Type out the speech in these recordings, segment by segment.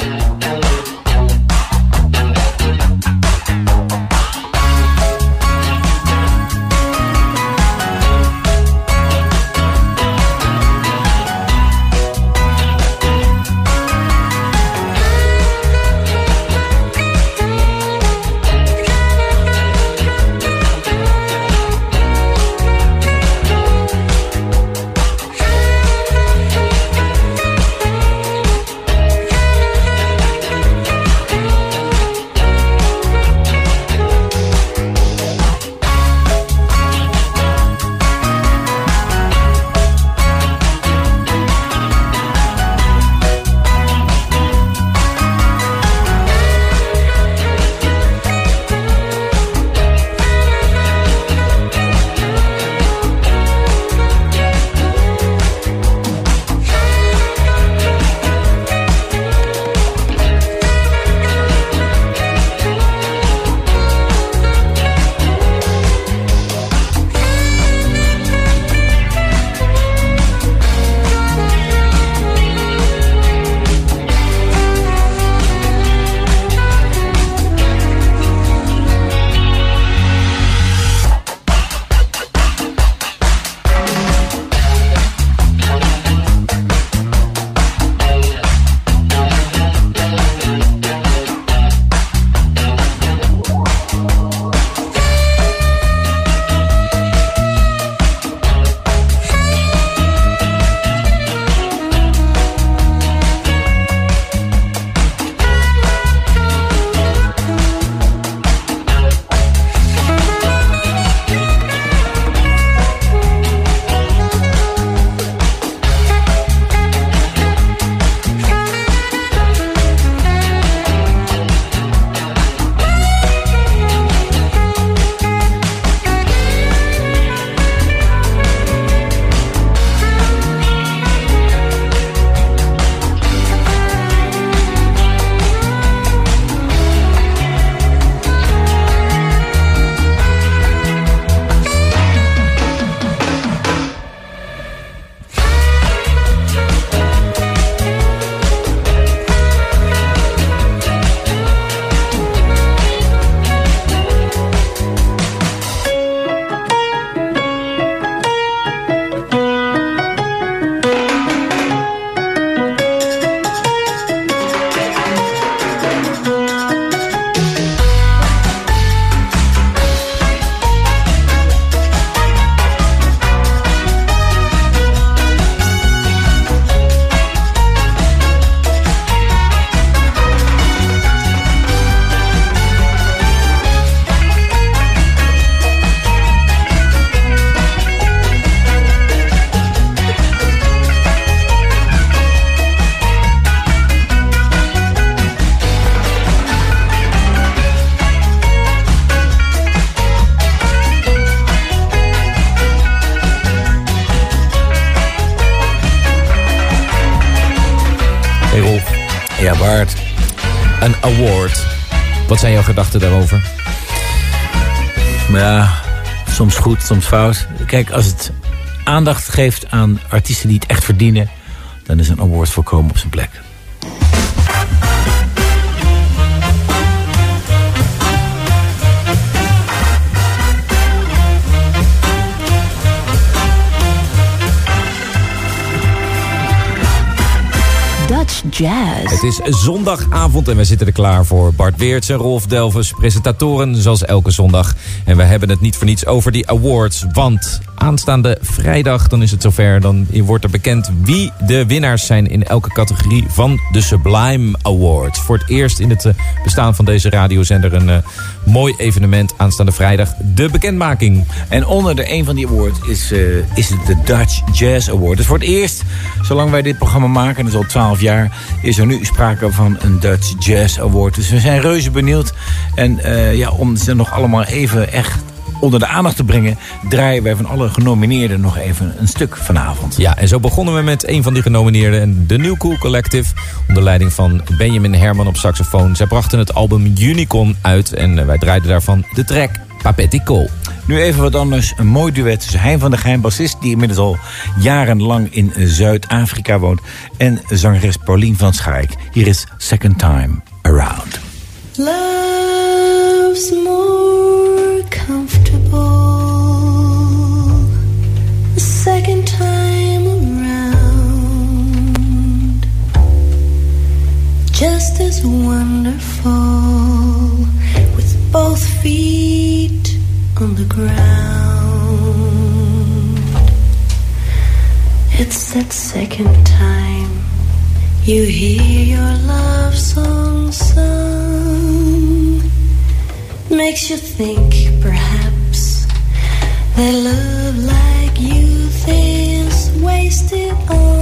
Hey daarover? Maar ja, soms goed, soms fout. Kijk, als het aandacht geeft aan artiesten die het echt verdienen... dan is een award voorkomen op zijn plek. Jazz. Het is zondagavond en we zitten er klaar voor. Bart Weerts en Rolf Delvers, presentatoren zoals elke zondag. En we hebben het niet voor niets over die awards. Want aanstaande vrijdag, dan is het zover. Dan wordt er bekend wie de winnaars zijn in elke categorie van de Sublime Awards. Voor het eerst in het eh, bestaan van deze radiozender een uh, mooi evenement aanstaande vrijdag. De bekendmaking. En onder de een van die awards is, uh, is het de Dutch Jazz Award. Dus voor het eerst, zolang wij dit programma maken, dat is al 12 jaar, is er nu sprake van een Dutch Jazz Award. Dus we zijn reuze benieuwd. En ja, om ze nog allemaal even echt onder de aandacht te brengen... draaien wij van alle genomineerden nog even een stuk vanavond. Ja, en zo begonnen we met een van die genomineerden... de New Cool Collective, onder leiding van Benjamin Herman op saxofoon. Zij brachten het album Unicorn uit en wij draaiden daarvan de track Papetico. Nu even wat anders. Een mooi duet tussen Hein van der Geijn, bassist... die inmiddels al jarenlang in Zuid-Afrika woont... en zangeres Paulien van Schaik. Hier is Second Time Around. Love's more As wonderful with both feet on the ground. It's that second time you hear your love song sung. Makes you think perhaps that love like youth is wasted on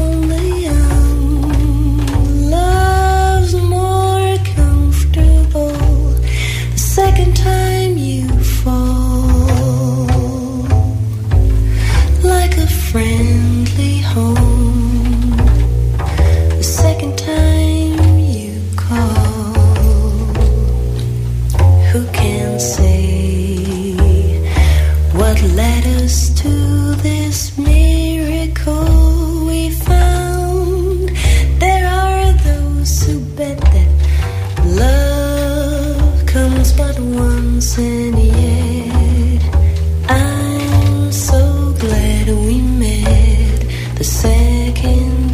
second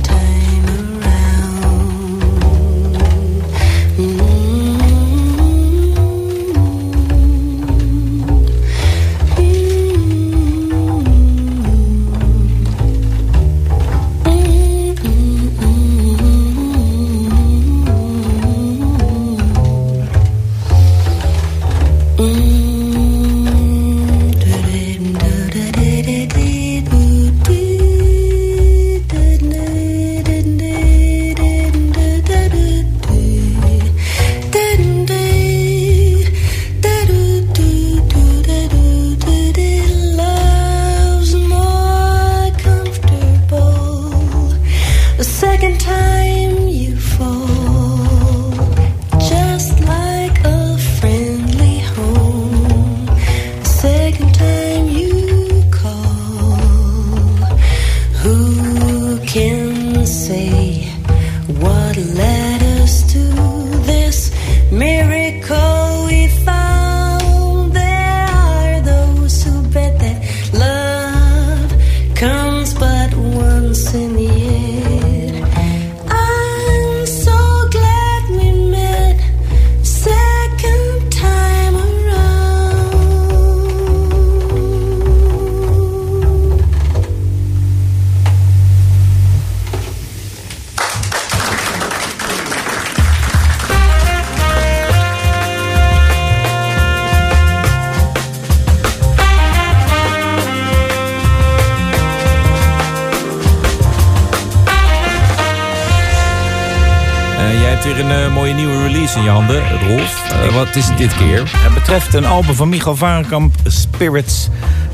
jij hebt weer een uh, mooie nieuwe release in je handen, Rolf. Uh, wat is het dit keer? Het betreft een album van Michael Varenkamp, Spirits.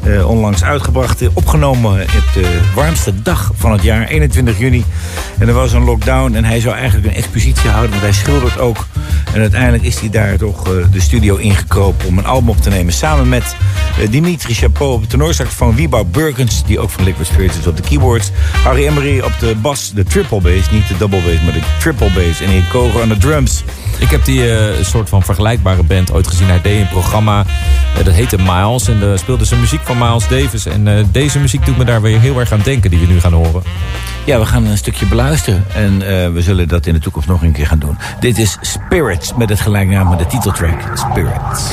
Uh, onlangs uitgebracht, opgenomen op de warmste dag van het jaar, 21 juni. En er was een lockdown en hij zou eigenlijk een expositie houden, want hij schildert ook. En uiteindelijk is hij daar toch de studio ingekropen om een album op te nemen. Samen met Dimitri Chapeau op de tenorsaxofoon, Wiebouw Burkens, die ook van Liquid Spirits is op de keyboards. Harry Emery op de bas, de triple bass, niet de double bass, maar de triple bass. En Erik Koger aan de drums. Ik heb die soort van vergelijkbare band ooit gezien. Hij deed een programma, dat heette Miles. En daar speelde ze muziek van Miles Davis. En uh, deze muziek doet me daar weer heel erg aan denken, die we nu gaan horen. Ja, we gaan een stukje beluisteren. En we zullen dat in de toekomst nog een keer gaan doen. Dit is Spirits, met het gelijknamige titeltrack Spirits.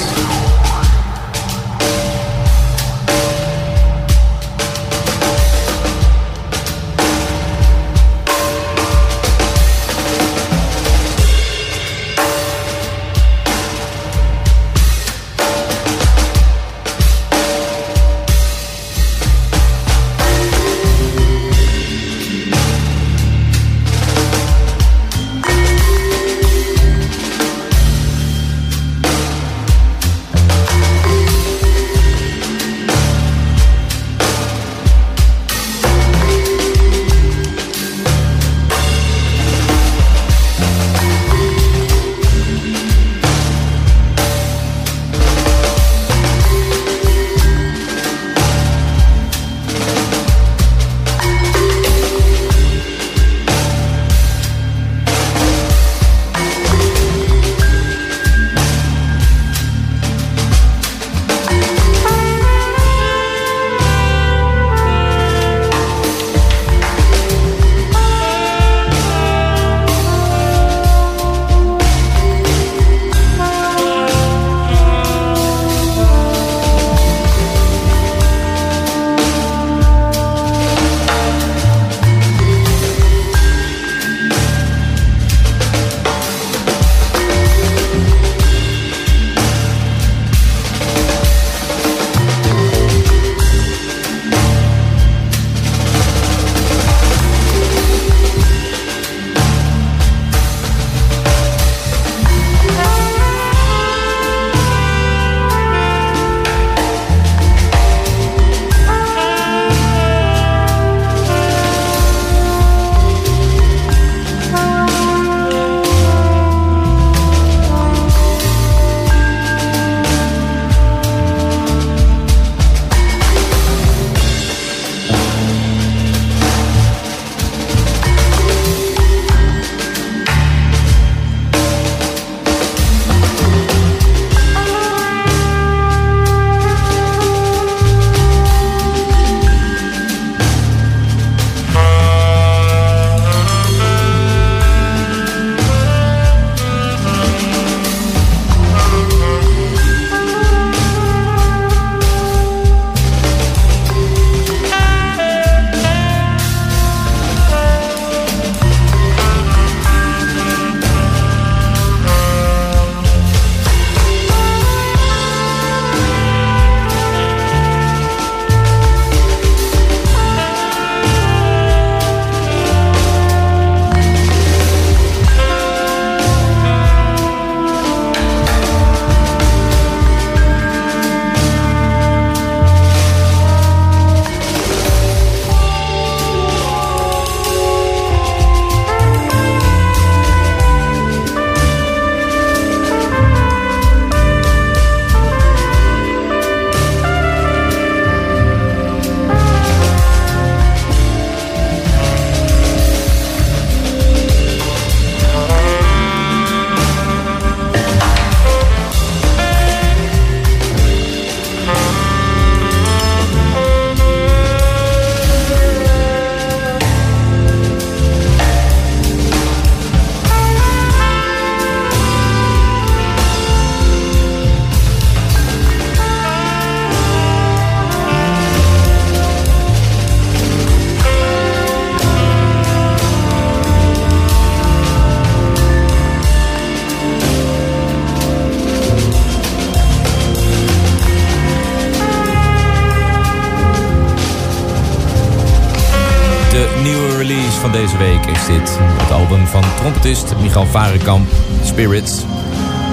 Michael Varenkamp, Spirits.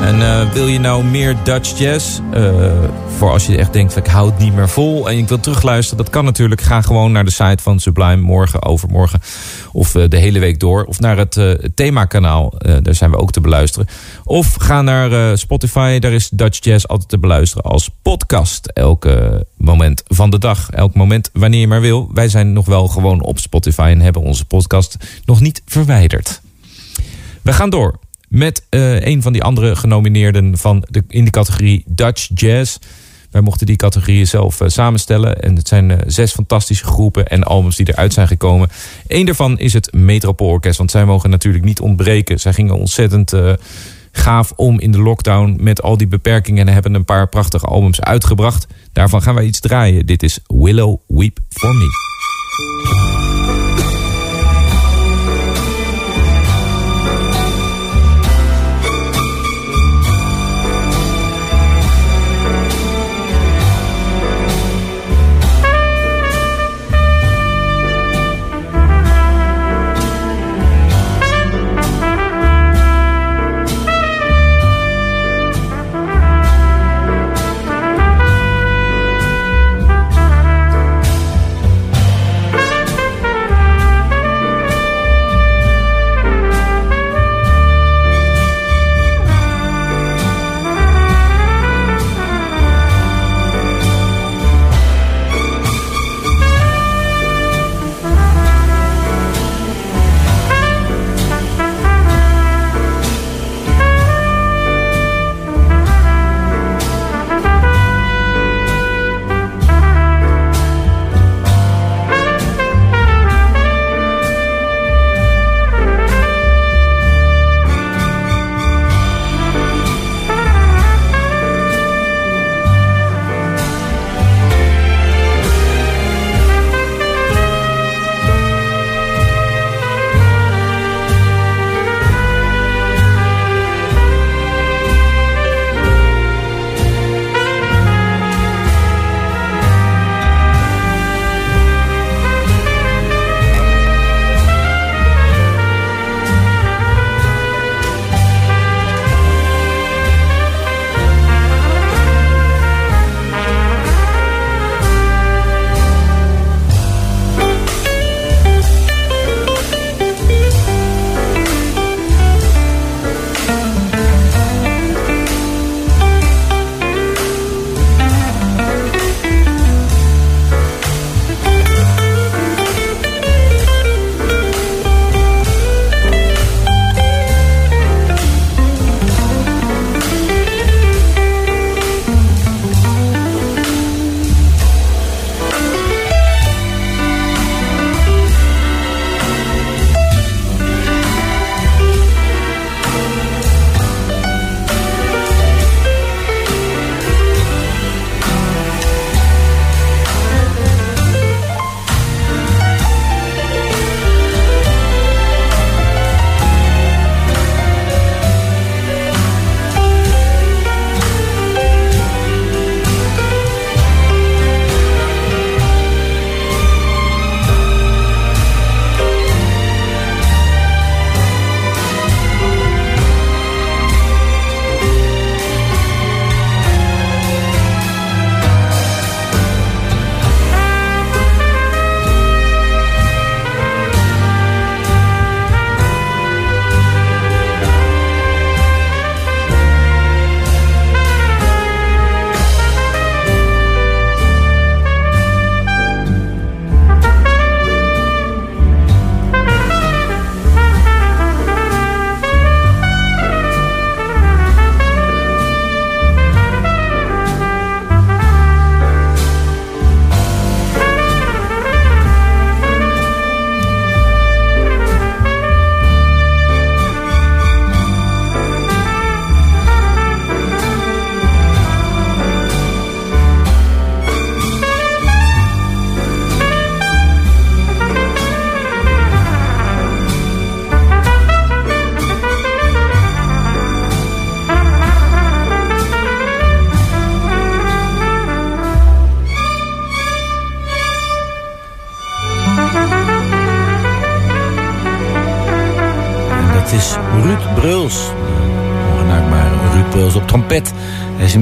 En eh, wil je nou meer Dutch jazz? Uh, voor als je echt denkt, ik hou het niet meer vol en ik wil terugluisteren. Dat kan natuurlijk. Ga gewoon naar de site van Sublime morgen, overmorgen. Of uh, de hele week door. Of naar het themakanaal. daar zijn we ook te beluisteren. Of ga naar Spotify. Daar is Dutch Jazz altijd te beluisteren als podcast. Elke moment van de dag. Elk moment wanneer je maar wil. Wij zijn nog wel gewoon op Spotify en hebben onze podcast nog niet verwijderd. We gaan door met uh, een van die andere genomineerden van de, in de categorie Dutch Jazz. Wij mochten die categorieën zelf uh, samenstellen. En het zijn uh, zes fantastische groepen en albums die eruit zijn gekomen. Eén daarvan is het Metropoolorkest. Want zij mogen natuurlijk niet ontbreken. Zij gingen ontzettend gaaf om in de lockdown met al die beperkingen. En hebben een paar prachtige albums uitgebracht. Daarvan gaan wij iets draaien. Dit is Willow Weep For Me.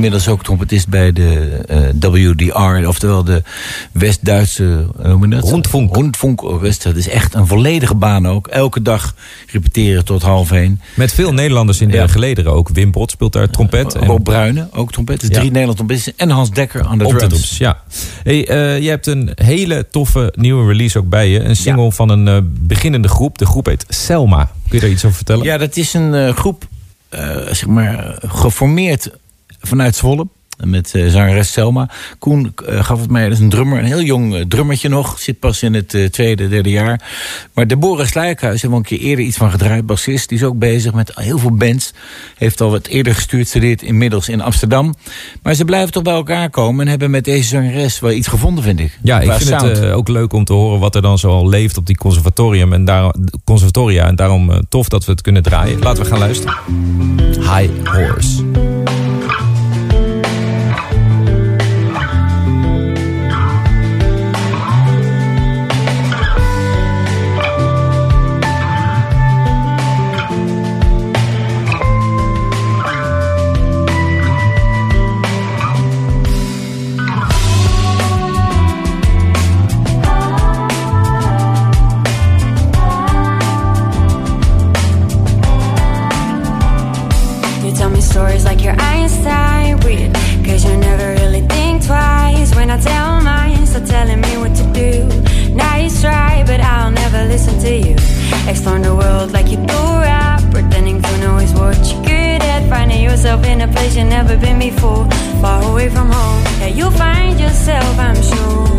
Inmiddels ook trompetist bij de eh, WDR, oftewel de West-Duitse... eh, hoe noem je dat? Is echt een volledige baan ook. Elke dag repeteren tot half één. Met veel Nederlanders in de Ja. gelederen ook. Wim Bot speelt daar trompet. En Rob Bruyne, ook trompet. Dus Ja. drie Nederlandse trompetisten. En Hans Dekker aan de drums. de drums, ja. Hey, eh, je hebt een hele toffe nieuwe release ook bij je. Een single van een eh, beginnende groep. De groep heet Selma. Kun je daar iets over vertellen? Ja, dat is een eh, groep, eh, zeg maar, geformeerd vanuit Zwolle. Met eh, zangeres Selma. Koen eh, gaf het mij, dat is een drummer. Een heel jong eh, drummertje nog. Zit pas in het tweede, derde jaar. Maar Deborah Sluikhuis hebben we een keer eerder iets van gedraaid. Bassist, die is ook bezig met heel veel bands. Heeft al wat eerder gestuurd, studeert inmiddels in Amsterdam. Maar ze blijven toch bij elkaar komen. En hebben met deze zangeres wel iets gevonden, vind ik. Ja, ik vind sound. het ook leuk om te horen wat er dan zoal leeft op die conservatorium en daar, conservatoria. En daarom tof dat we het kunnen draaien. Laten we gaan luisteren. High Horse. Away from home. Yeah, you'll find yourself, I'm sure.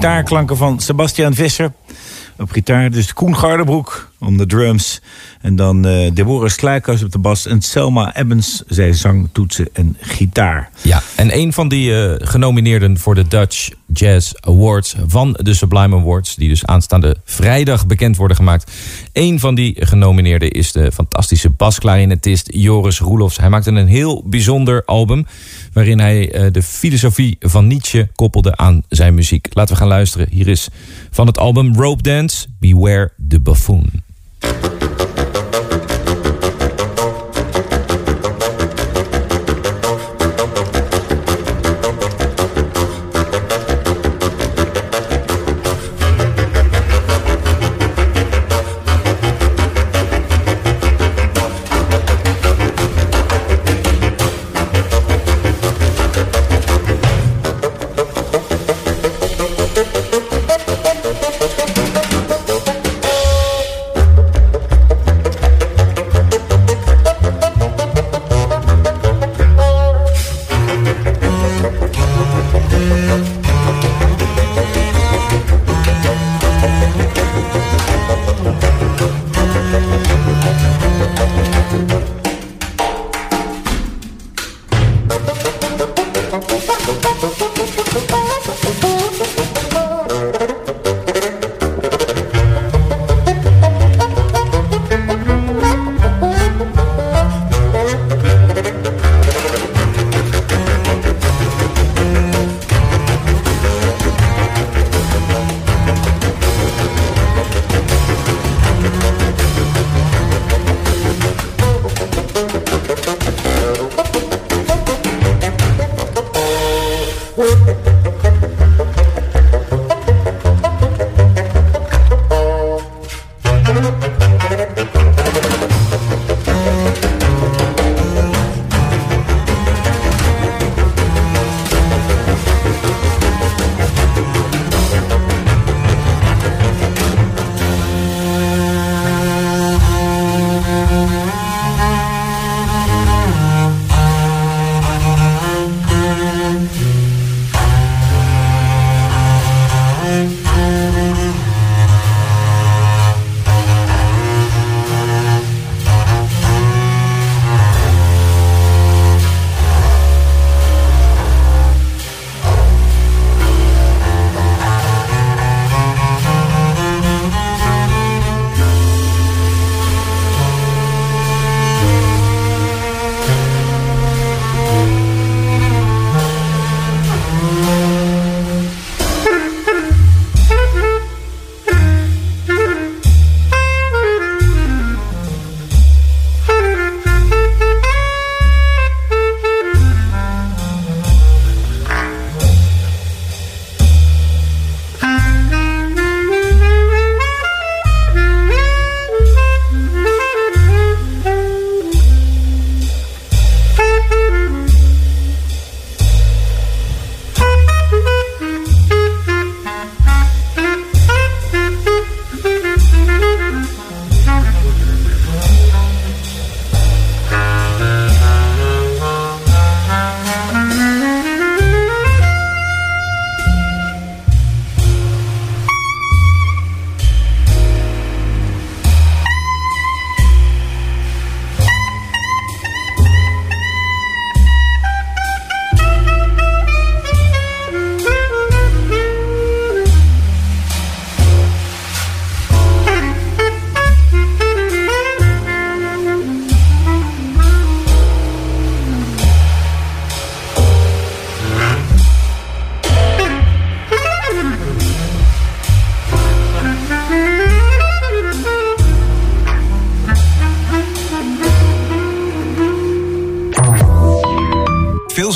Gitaarklanken van Sebastian Visser. Op gitaar, dus Koen Gardebroek om de drums. En dan eh Deborah Sluikhuis op de bas. En Selma Ebbens, zij zang, toetsen en gitaar. Ja, en een van die eh, genomineerden voor de Dutch Jazz Awards van de Sublime Awards, die dus aanstaande vrijdag bekend worden gemaakt. Een van die genomineerden is de fantastische basklarinetist Joris Roelofs. Hij maakte een heel bijzonder album waarin hij eh, de filosofie van Nietzsche koppelde aan zijn muziek. Laten we gaan luisteren. Hier is van het album Rope Dance, Beware the Buffoon.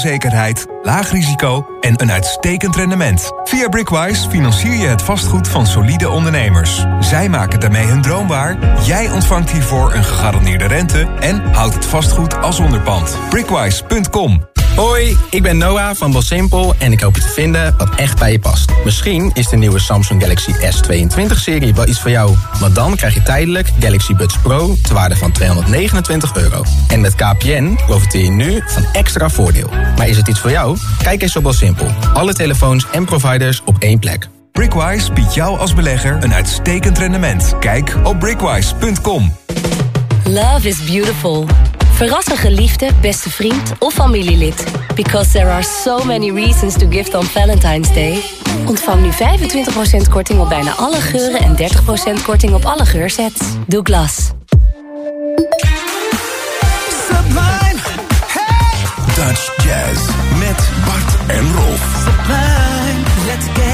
Zekerheid, laag risico en een uitstekend rendement. Via Brickwise financier je het vastgoed van solide ondernemers. Zij maken daarmee hun droom waar. Jij ontvangt hiervoor een gegarandeerde rente en houdt het vastgoed als onderpand. Brickwise.com Hoi, ik ben Noah van Belsimpel en ik hoop je te vinden wat echt bij je past. Misschien is de nieuwe Samsung Galaxy S22-serie wel iets voor jou. Want dan krijg je tijdelijk Galaxy Buds Pro ter waarde van 229 euro. En met KPN profiteer je nu van extra voordeel. Maar is het iets voor jou? Kijk eens op Belsimpel. Alle telefoons en providers op één plek. Brickwise biedt jou als belegger een uitstekend rendement. Kijk op brickwise.com. Love is beautiful. Verras een geliefde, beste vriend of familielid. Because there are so many reasons to gift on Valentine's Day. Ontvang nu 25% korting op bijna alle geuren en 30% korting op alle geursets. Douglas. Dutch Jazz met Bart en Rolf. Let's get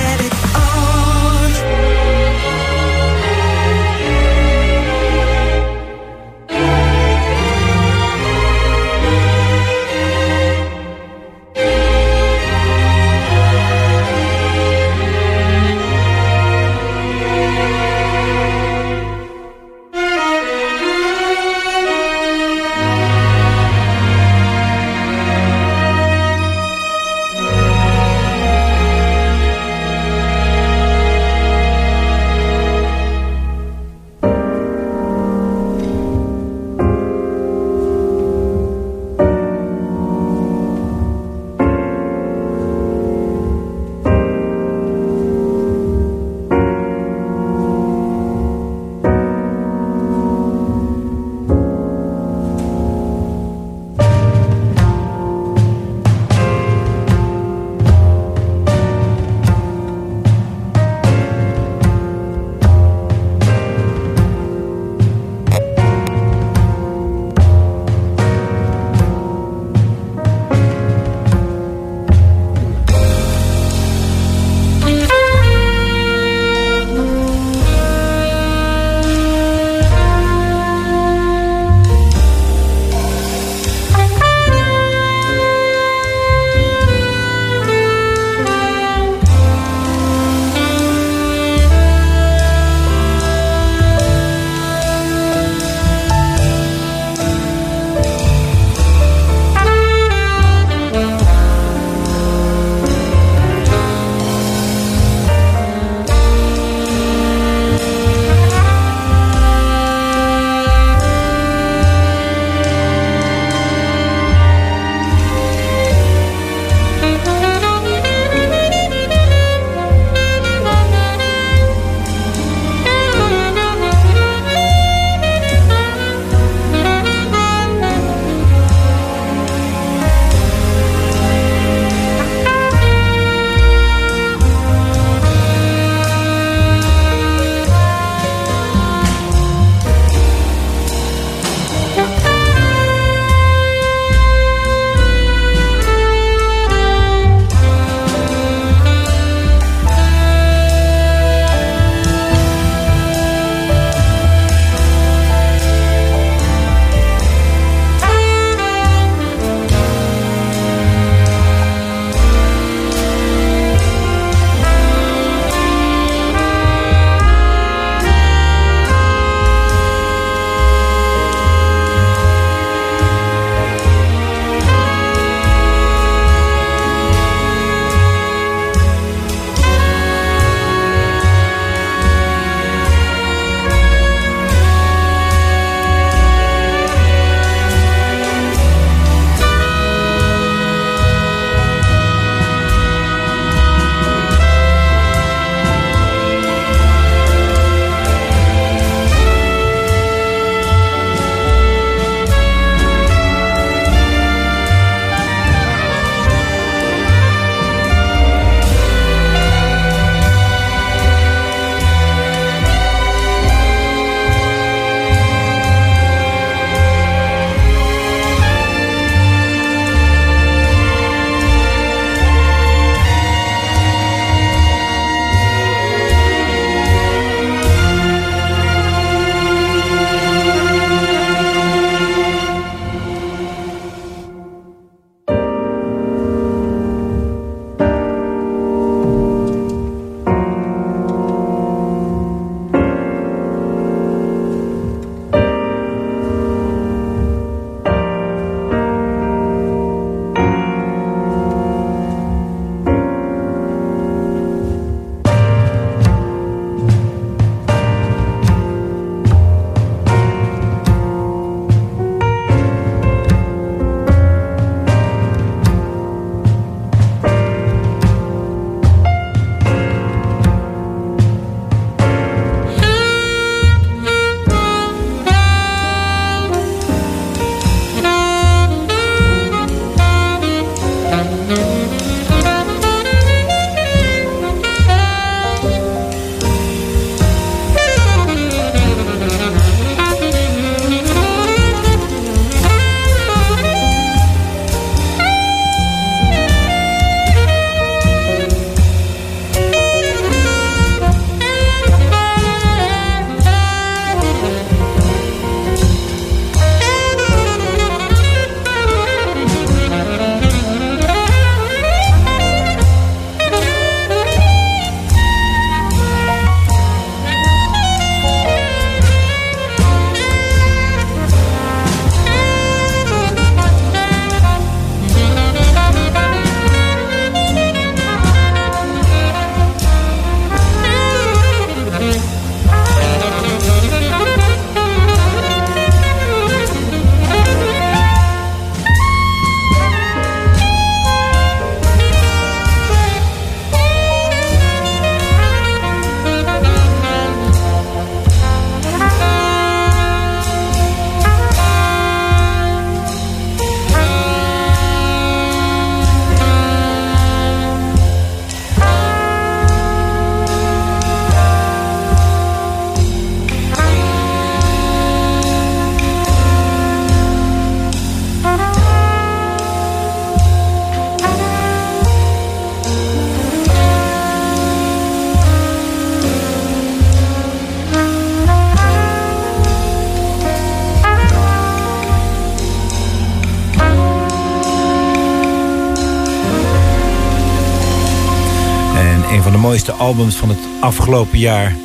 albums van het afgelopen jaar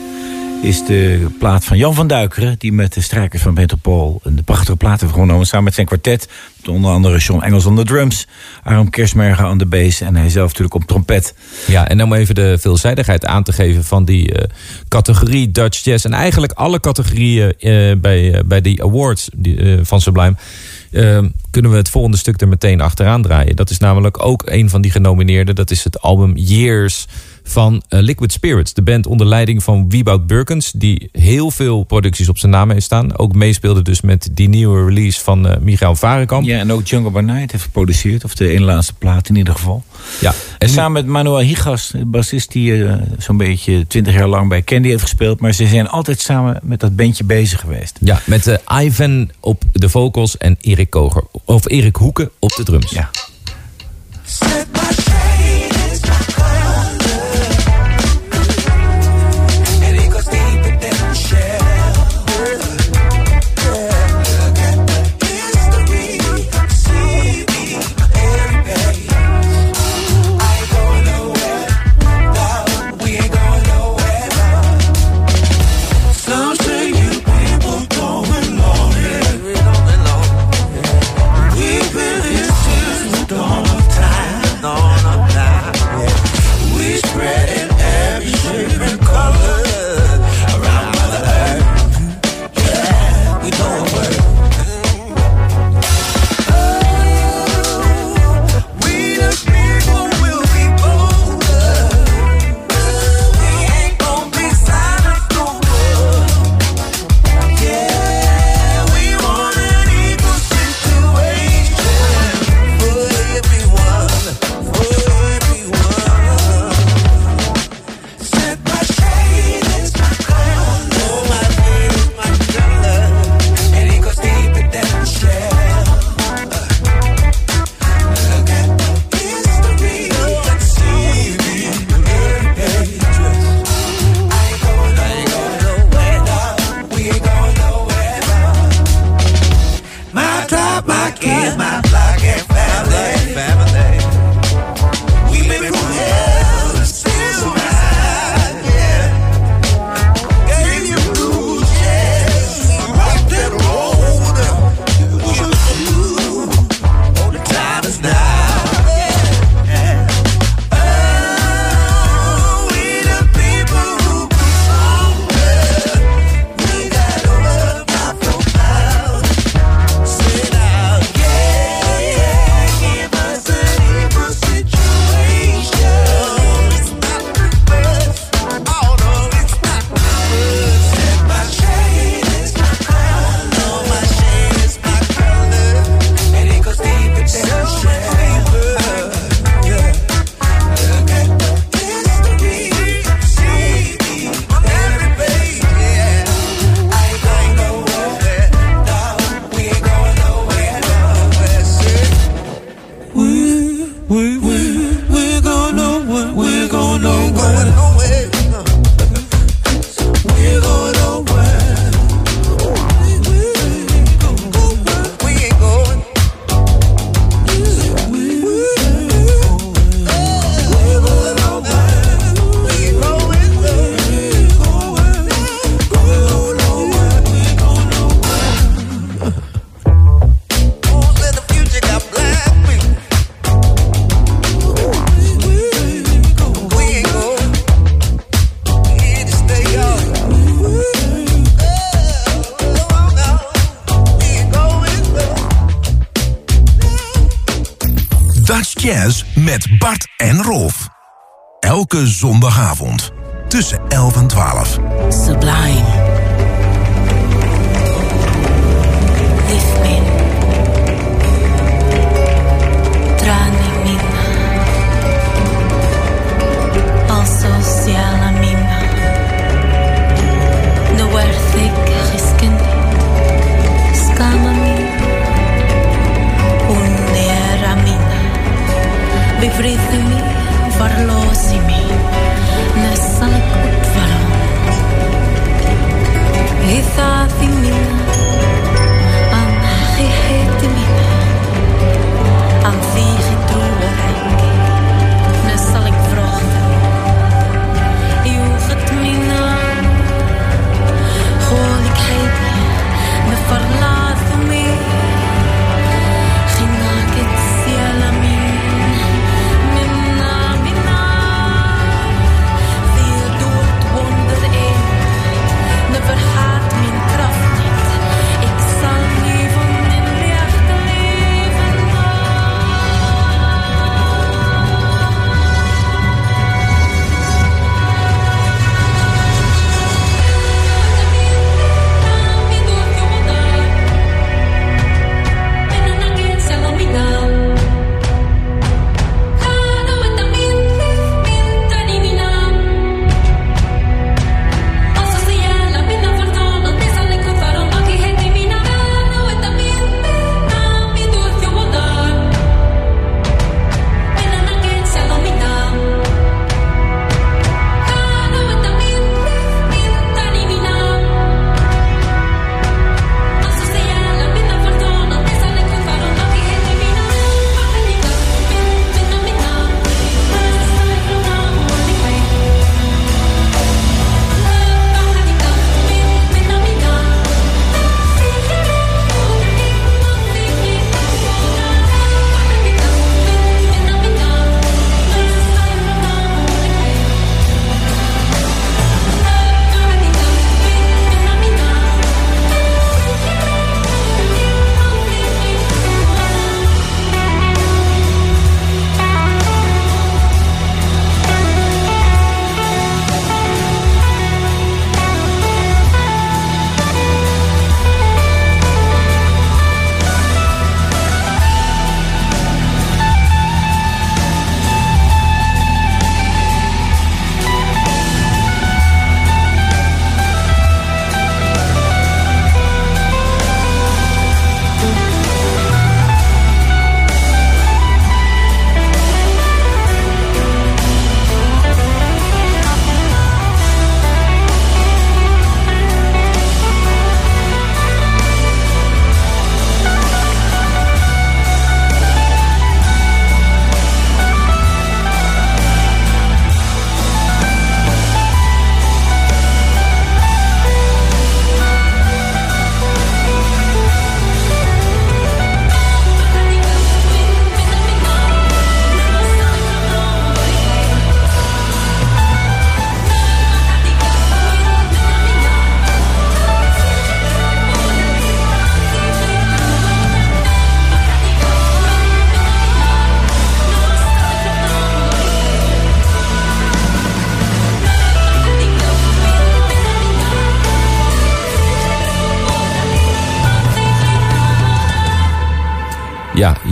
is de plaat van Jan van Duikeren... die met de strijkers van Metropool een prachtige plaat heeft genomen... samen met zijn kwartet, onder andere John Engels aan de drums... Aram Kersmerger aan de bass en hij zelf natuurlijk op trompet. Ja, en om even de veelzijdigheid aan te geven van die eh, categorie Dutch Jazz... en eigenlijk alle categorieën eh, bij, eh, bij die awards die, van Sublime... kunnen we het volgende stuk er meteen achteraan draaien. Dat is namelijk ook een van die genomineerden. Dat is het album Years van eh, Liquid Spirits. De band onder leiding van Wieboud Burkens. Die heel veel producties op zijn naam heeft staan. Ook meespeelde dus met die nieuwe release van eh Michael Varenkamp. Ja, en ook Jungle by Night heeft geproduceerd. Of de ene laatste plaat in ieder geval. Ja, En samen met Manuel Higas, de bassist die eh, zo'n beetje 20 jaar lang bij Candy heeft gespeeld. Maar ze zijn altijd samen met dat bandje bezig geweest. Ja, met Ivan op de vocals en Erik Koger of Erik Hoeken op de drums. Ja. Dutch Jazz met Bart en Rolf. Elke zondagavond tussen 11 en 12. Sublime.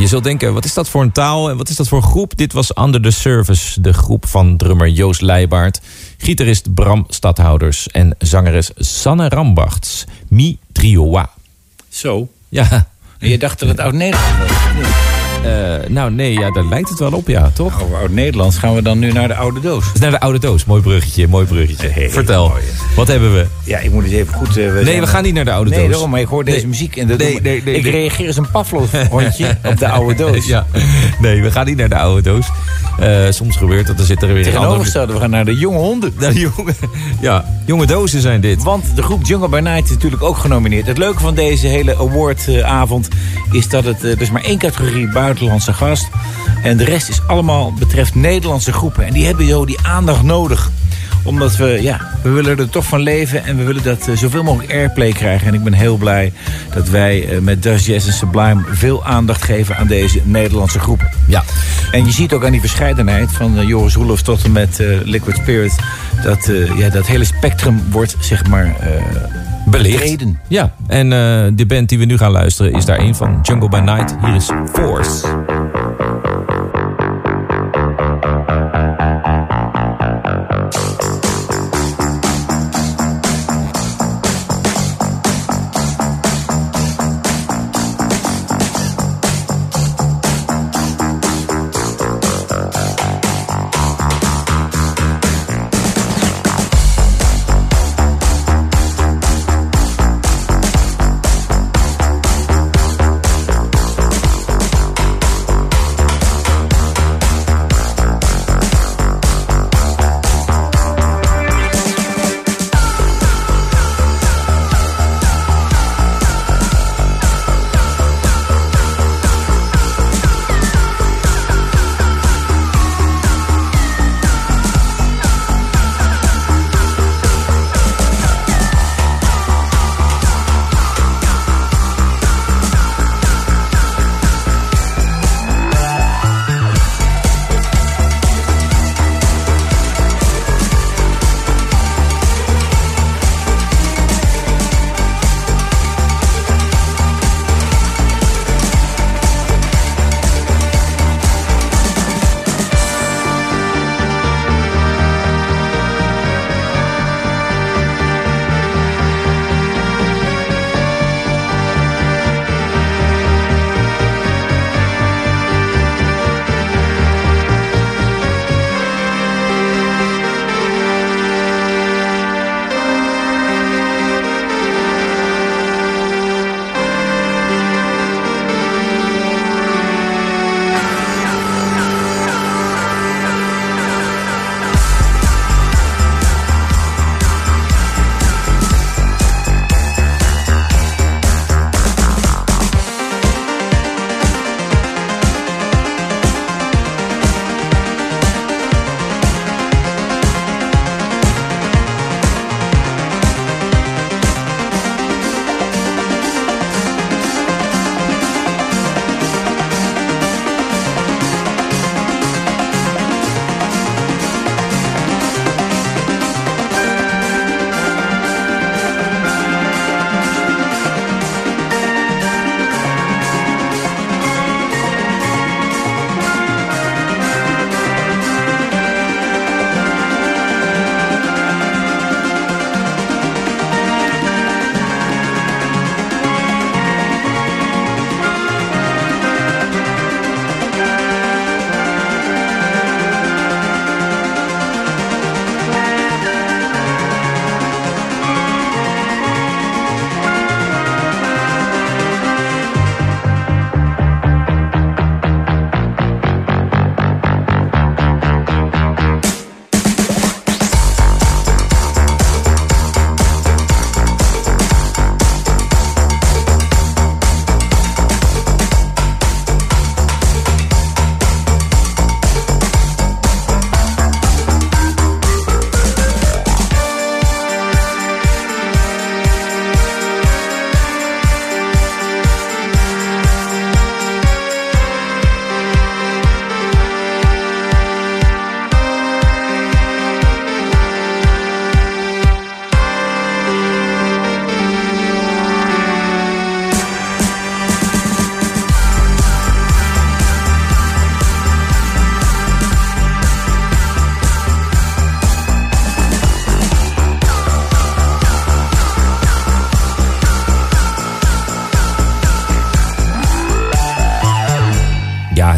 Je zult denken, wat is dat voor een taal en wat is dat voor een groep? Dit was Under the Service, de groep van drummer Joost Leijbaard, gitarist Bram Stadhouders en zangeres Sanne Rambachts. Mi Trioa. Zo. Ja, En je dacht dat het oud-Nederlands was. Eh, nou nee, ja, daar lijkt het wel op, ja, toch? Over oud-Nederlands gaan we dan nu naar de oude doos. Dus naar de oude doos. Mooi bruggetje, mooi bruggetje. Hey, Vertel, mooi, wat hebben we? Ja, ik moet eens even goed... eh, Nee, zijn- we gaan niet naar de oude Nee, doos. daarom, maar ik hoor deze Nee. muziek en dat Nee, nee, nee, ik nee. reageer als een Pavlov-hondje op de oude doos. Ja, nee, we gaan niet naar de oude doos. Eh, soms gebeurt dat, dan zit er weer een andere... Tegenovergestelde, we gaan naar de jonge honden. Nou, jonge, ja, jonge dozen zijn dit. Want de groep Jungle by Night is natuurlijk ook genomineerd. Het leuke van deze hele awardavond is dat het... er is maar één categorie buitenlandse gast. En de rest is allemaal betreft Nederlandse groepen. En die hebben zo die aandacht nodig. Omdat we, ja, we willen er toch van leven. En we willen dat eh, zoveel mogelijk airplay krijgen. En ik ben heel blij dat wij eh, met Dust Jazz en Sublime... veel aandacht geven aan deze Nederlandse groepen. Ja, En je ziet ook aan die verscheidenheid van eh, Joris Roelofs tot en met Liquid Spirit... Dat, ja, dat hele spectrum wordt, zeg maar, betreden. Ja, en eh, de band die we nu gaan luisteren is daar een van. Jungle by Night. Hier is Force.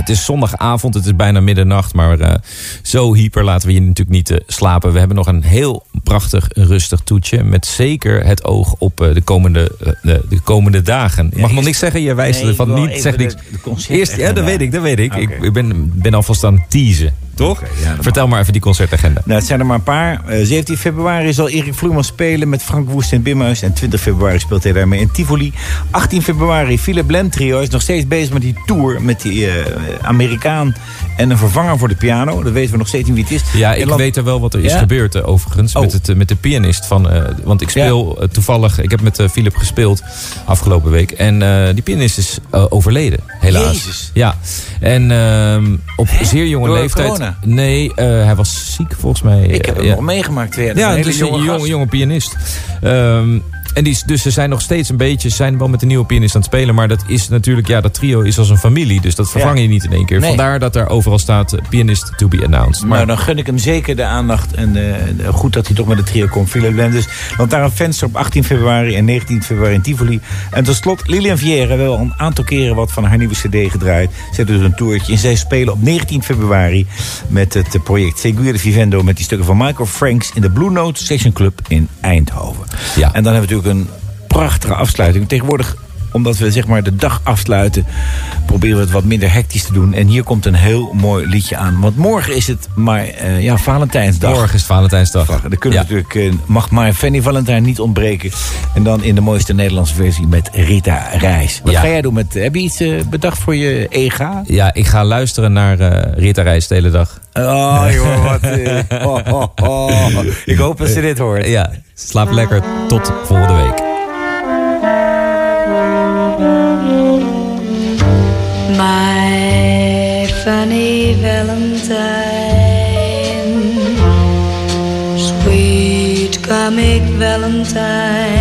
Het is zondagavond, het is bijna middernacht. Maar eh, zo hyper laten we je natuurlijk niet eh, slapen. We hebben nog een heel prachtig, rustig toetje. Met zeker het oog op eh, de, komende, de, de komende dagen. Ik mag nog niks zeggen, je wijst Nee, ervan niet. Zeg niks. de Eerst, ja, dat weet ik, dat weet. Ik, ik ben, ben alvast aan het teasen. Toch? Ja, Vertel maar even die concertagenda. Nou, het zijn er maar een paar. Eh, 17 februari zal Erik Vloeman spelen met Frank Woest in Bimhuis. En 20 februari speelt hij daarmee in Tivoli. 18 februari, Philip Blend Trio is nog steeds bezig met die tour. Met die eh, Amerikaan en een vervanger voor de piano. Dat weten we nog steeds niet wie het is. Ja, ik land- weet er wel wat er is Ja? gebeurd eh, overigens. Oh. Met, het, eh, met de pianist van... eh, want ik speel eh, toevallig... Ik heb met eh, Philip gespeeld afgelopen week. En eh, die pianist is eh, overleden, helaas. Jezus. Ja. En ehm, op zeer jonge Door leeftijd... Nee, eh, hij was ziek volgens mij. Ik heb hem Ja. nog meegemaakt. Dat Ja, is een dus hele een jonge jonge, jonge pianist. Ehm, en die, dus ze zijn nog steeds een beetje, ze zijn wel met een nieuwe pianist aan het spelen. Maar dat is natuurlijk, ja, dat trio is als een familie. Dus dat vervang Ja. je niet in één keer. Nee. Vandaar dat er overal staat, eh, pianist to be announced. Maar Maar dan gun ik hem zeker de aandacht. En eh, goed dat hij toch met het trio komt. Philip Blend. Dus Lantaarn Venster op 18 februari en 19 februari in Tivoli. En tot slot Lilian hebben al een aantal keren wat van haar nieuwe cd gedraaid. Ze heeft dus een toertje. En zij spelen op 19 februari met het project Segure Vivendo. Met die stukken van Michael Franks in de Blue Note Station Club in Eindhoven. Ja. En dan hebben we natuurlijk een prachtige afsluiting. Tegenwoordig omdat we zeg maar de dag afsluiten, proberen we het wat minder hectisch te doen. En hier komt een heel mooi liedje aan. Want morgen is het maar eh, ja, Valentijnsdag. morgen is Valentijnsdag. Dan kunnen Ja. we natuurlijk, eh, mag maar Fanny Valentijn niet ontbreken. En dan in de mooiste Nederlandse versie met Rita Reis. Wat Ja. ga jij doen met, heb je iets eh, bedacht voor je EGA? Ja, ik ga luisteren naar eh Rita Reis de hele dag. Oh joh, wat... eh, oh, oh, oh. Ik hoop dat ze dit hoort. Ja, slaap lekker. Tot volgende week. I make Valentine.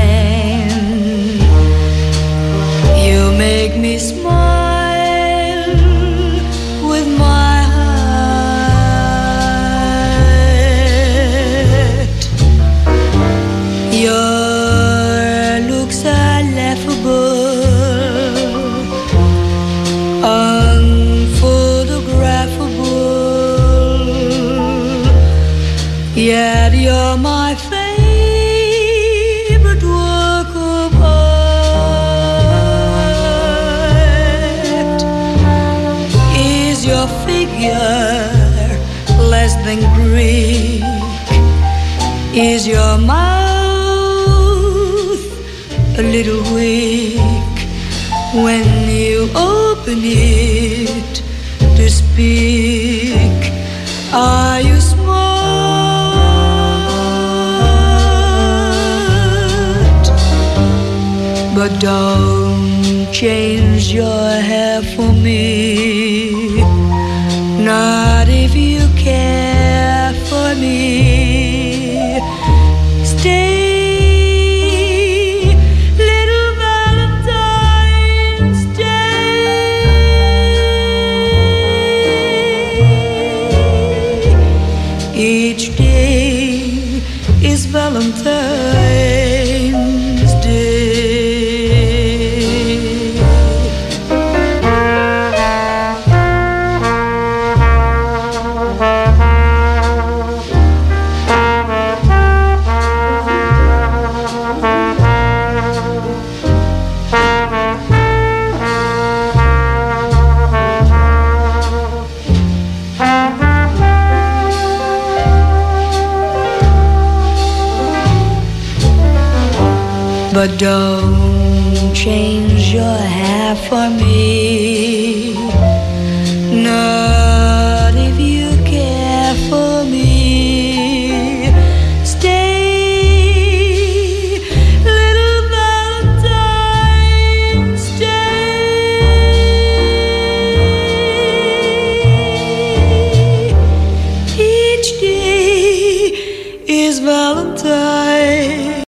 A little weak when you open it to speak? Are you smart? But don't change your hair for me.